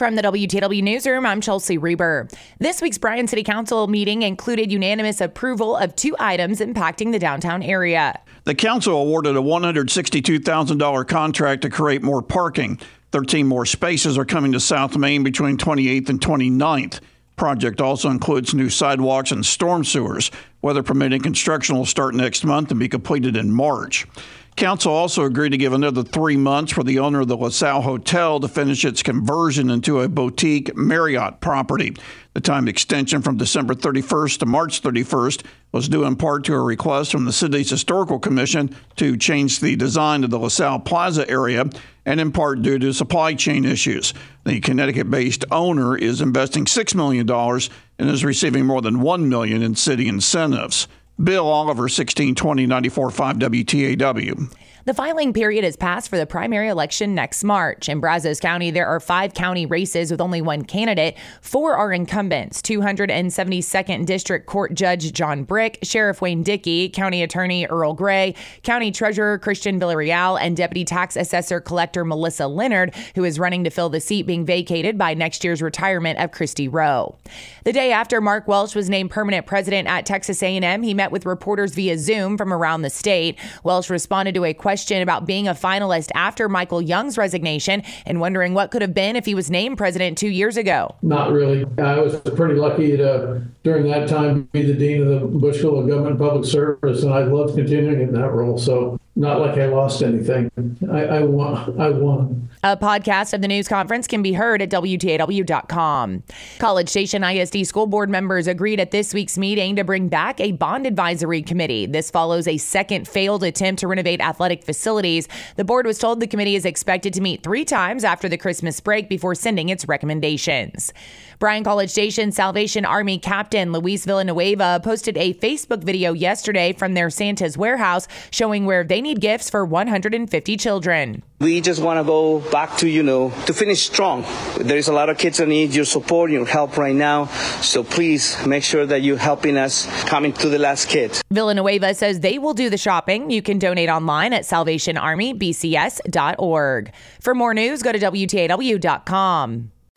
From the WTAW Newsroom, I'm Chelsea Reber. This week's Bryan City Council meeting included unanimous approval of two items impacting the downtown area. The council awarded a $162,000 contract to create more parking. 13 more spaces are coming to South Main between 28th and 29th. Project also includes new sidewalks and storm sewers. Weather permitting, construction will start next month and be completed in March. Council also agreed to give another three months for the owner of the LaSalle Hotel to finish its conversion into a boutique Marriott property. The time extension from December 31st to March 31st was due in part to a request from the city's historical commission to change the design of the LaSalle Plaza area and in part due to supply chain issues. The Connecticut-based owner is investing $6 million and is receiving more than 1 million in city incentives. Bill Oliver, 1620 94.5 WTAW. The filing period has passed for the primary election next March. In Brazos County, there are five county races with only one candidate. Four are incumbents 272nd District Court Judge John Brick, Sheriff Wayne Dickey, County Attorney Earl Gray, County Treasurer Christian Villarreal, and Deputy Tax Assessor Collector Melissa Leonard, who is running to fill the seat being vacated by next year's retirement of Christy Roe. The day after Mark Welsh was named permanent president at Texas A&M, he met with reporters via Zoom from around the state. Welsh responded to a question question about being a finalist after Michael Young's resignation and wondering what could have been if he was named president two years ago. Not really. I was pretty lucky to, during that time, be the dean of the Bush School of Government Public Service, and I loved continuing in that role. So not like I lost anything. I, I won. I won. A podcast of the news conference can be heard at WTAW.com. College Station ISD school board members agreed at this week's meeting to bring back a bond advisory committee. This follows a second failed attempt to renovate athletic facilities. The board was told the committee is expected to meet three times after the Christmas break before sending its recommendations. Bryan College Station Salvation Army Captain Luis Villanueva posted a Facebook video yesterday from their Santa's warehouse showing where they need gifts for 150 children. We just want to go back to, you know, to finish strong. There is a lot of kids that need your support, your help right now. So please make sure that you're helping us coming to the last kid. Villanueva says they will do the shopping. You can donate online at salvationarmybcs.org. For more news, go to WTAW.com.